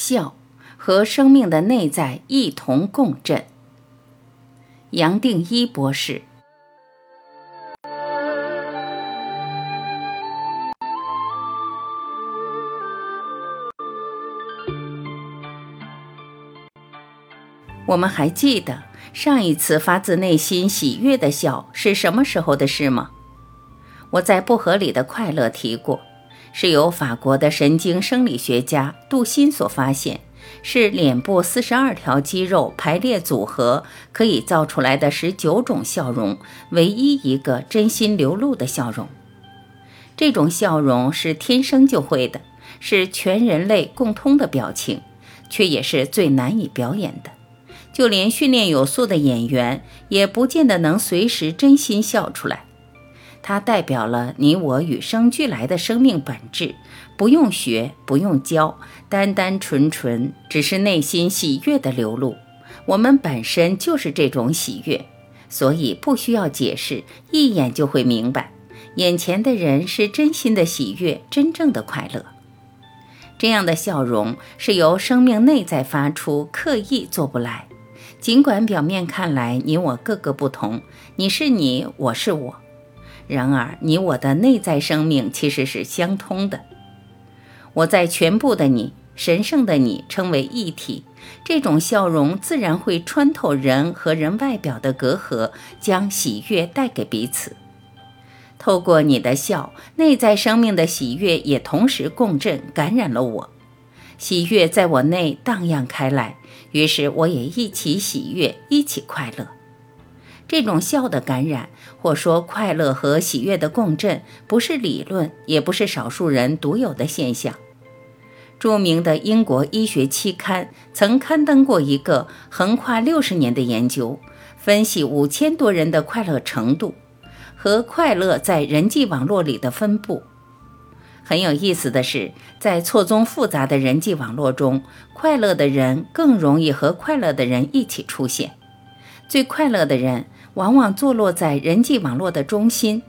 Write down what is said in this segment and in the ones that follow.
笑和生命的内在一同共振。杨定一博士。我们还记得上一次发自内心喜悦的笑是什么时候的事吗？我在不合理的快乐提过，是由法国的神经生理学家杜欣所发现，是脸部四十二条肌肉排列组合可以造出来的十九种笑容，唯一一个真心流露的笑容。这种笑容是天生就会的，是全人类共通的表情，却也是最难以表演的。就连训练有素的演员，也不见得能随时真心笑出来。它代表了你我与生俱来的生命本质，不用学，不用教，单单纯纯，只是内心喜悦的流露。我们本身就是这种喜悦，所以不需要解释，一眼就会明白，眼前的人是真心的喜悦，真正的快乐。这样的笑容是由生命内在发出，刻意做不来。尽管表面看来你我各个不同，你是你，我是我，然而你我的内在生命其实是相通的。我在全部的你，神圣的你称为一体，这种笑容自然会穿透人和人外表的隔阂，将喜悦带给彼此。透过你的笑，内在生命的喜悦也同时共振，感染了我。喜悦在我内荡漾开来，于是我也一起喜悦，一起快乐。这种笑的感染，或说快乐和喜悦的共振，不是理论，也不是少数人独有的现象。著名的英国医学期刊曾刊登过一个横跨六十年的研究，分析五千多人的快乐程度和快乐在人际网络里的分布。很有意思的是，在错综复杂的人际网络中，快乐的人更容易和快乐的人一起出现。最快乐的人往往坐落在人际网络的中心，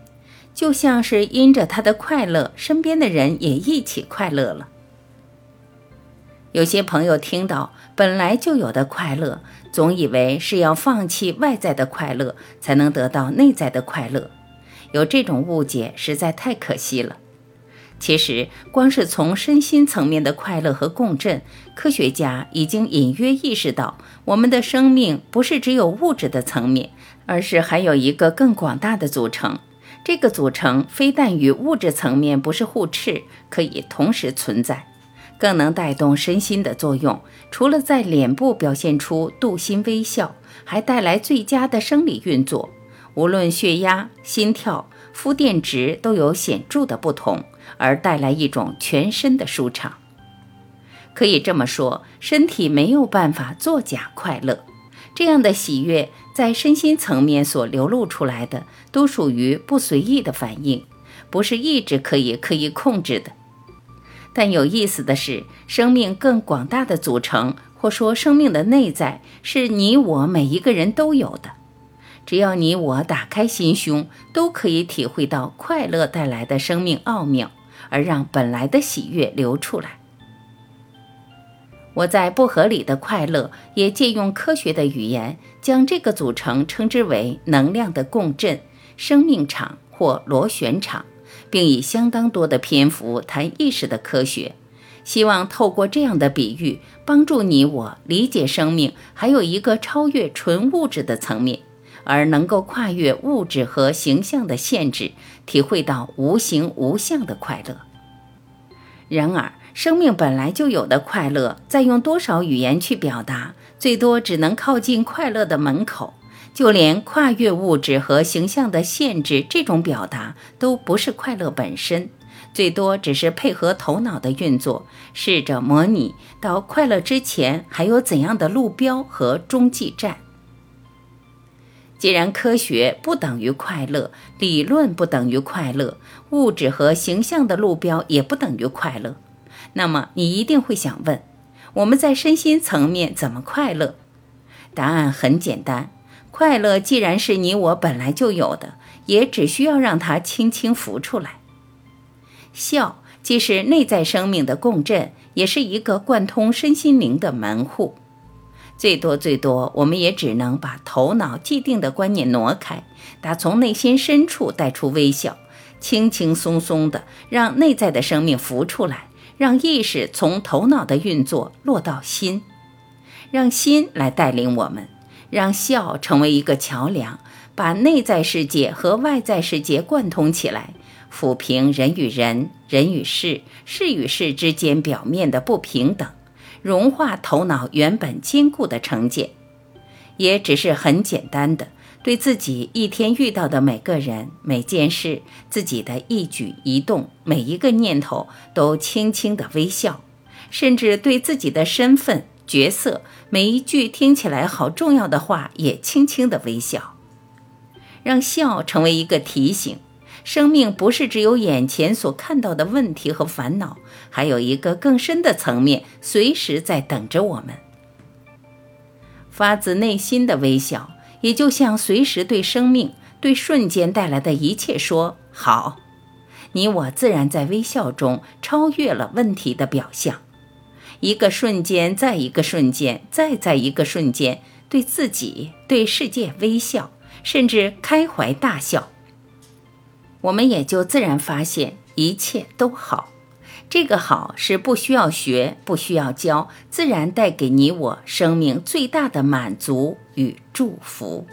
就像是因着他的快乐，身边的人也一起快乐了。有些朋友听到本来就有的快乐，总以为是要放弃外在的快乐才能得到内在的快乐，有这种误解实在太可惜了。其实，光是从身心层面的快乐和共振，科学家已经隐约意识到，我们的生命不是只有物质的层面，而是还有一个更广大的组成。这个组成非但与物质层面不是互斥，可以同时存在，更能带动身心的作用。除了在脸部表现出镀心微笑，还带来最佳的生理运作，无论血压、心跳。肤电值都有显著的不同，而带来一种全身的舒畅。可以这么说，身体没有办法作假快乐。这样的喜悦在身心层面所流露出来的，都属于不随意的反应，不是意志可以刻意控制的。但有意思的是，生命更广大的组成，或说生命的内在，是你我每一个人都有的。只要你我打开心胸，都可以体会到快乐带来的生命奥妙，而让本来的喜悦流出来。我在不合理的快乐，也借用科学的语言，将这个组成称之为能量的共振、生命场或螺旋场，并以相当多的篇幅谈意识的科学，希望透过这样的比喻，帮助你我理解生命还有一个超越纯物质的层面。而能够跨越物质和形象的限制，体会到无形无相的快乐。然而，生命本来就有的快乐，再用多少语言去表达，最多只能靠近快乐的门口。就连跨越物质和形象的限制，这种表达都不是快乐本身，最多只是配合头脑的运作，试着模拟到快乐之前还有怎样的路标和中继站。既然科学不等于快乐，理论不等于快乐，物质和形象的路标也不等于快乐，那么你一定会想问：我们在身心层面怎么快乐？答案很简单，快乐既然是你我本来就有的，也只需要让它轻轻浮出来。笑既是内在生命的共振，也是一个贯通身心灵的门户。最多最多，我们也只能把头脑既定的观念挪开，打从内心深处带出微笑，轻轻松松的让内在的生命浮出来，让意识从头脑的运作落到心，让心来带领我们，让笑成为一个桥梁，把内在世界和外在世界贯通起来。抚平人与人、人与事、事与事之间表面的不平等，融化头脑原本坚固的成见，也只是很简单的对自己一天遇到的每个人、每件事、自己的一举一动、每一个念头都轻轻的微笑，甚至对自己的身份、角色、每一句听起来好重要的话也轻轻的微笑，让笑成为一个提醒。生命不是只有眼前所看到的问题和烦恼，还有一个更深的层面，随时在等着我们。发自内心的微笑，也就像随时对生命、对瞬间带来的一切说好。你我自然在微笑中超越了问题的表象。一个瞬间，再一个瞬间，再在一个瞬间，对自己、对世界微笑，甚至开怀大笑。我们也就自然发现一切都好，这个好是不需要学，不需要教，自然带给你我生命最大的满足与祝福。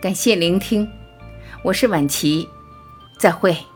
感谢聆听，我是婉琪，再会。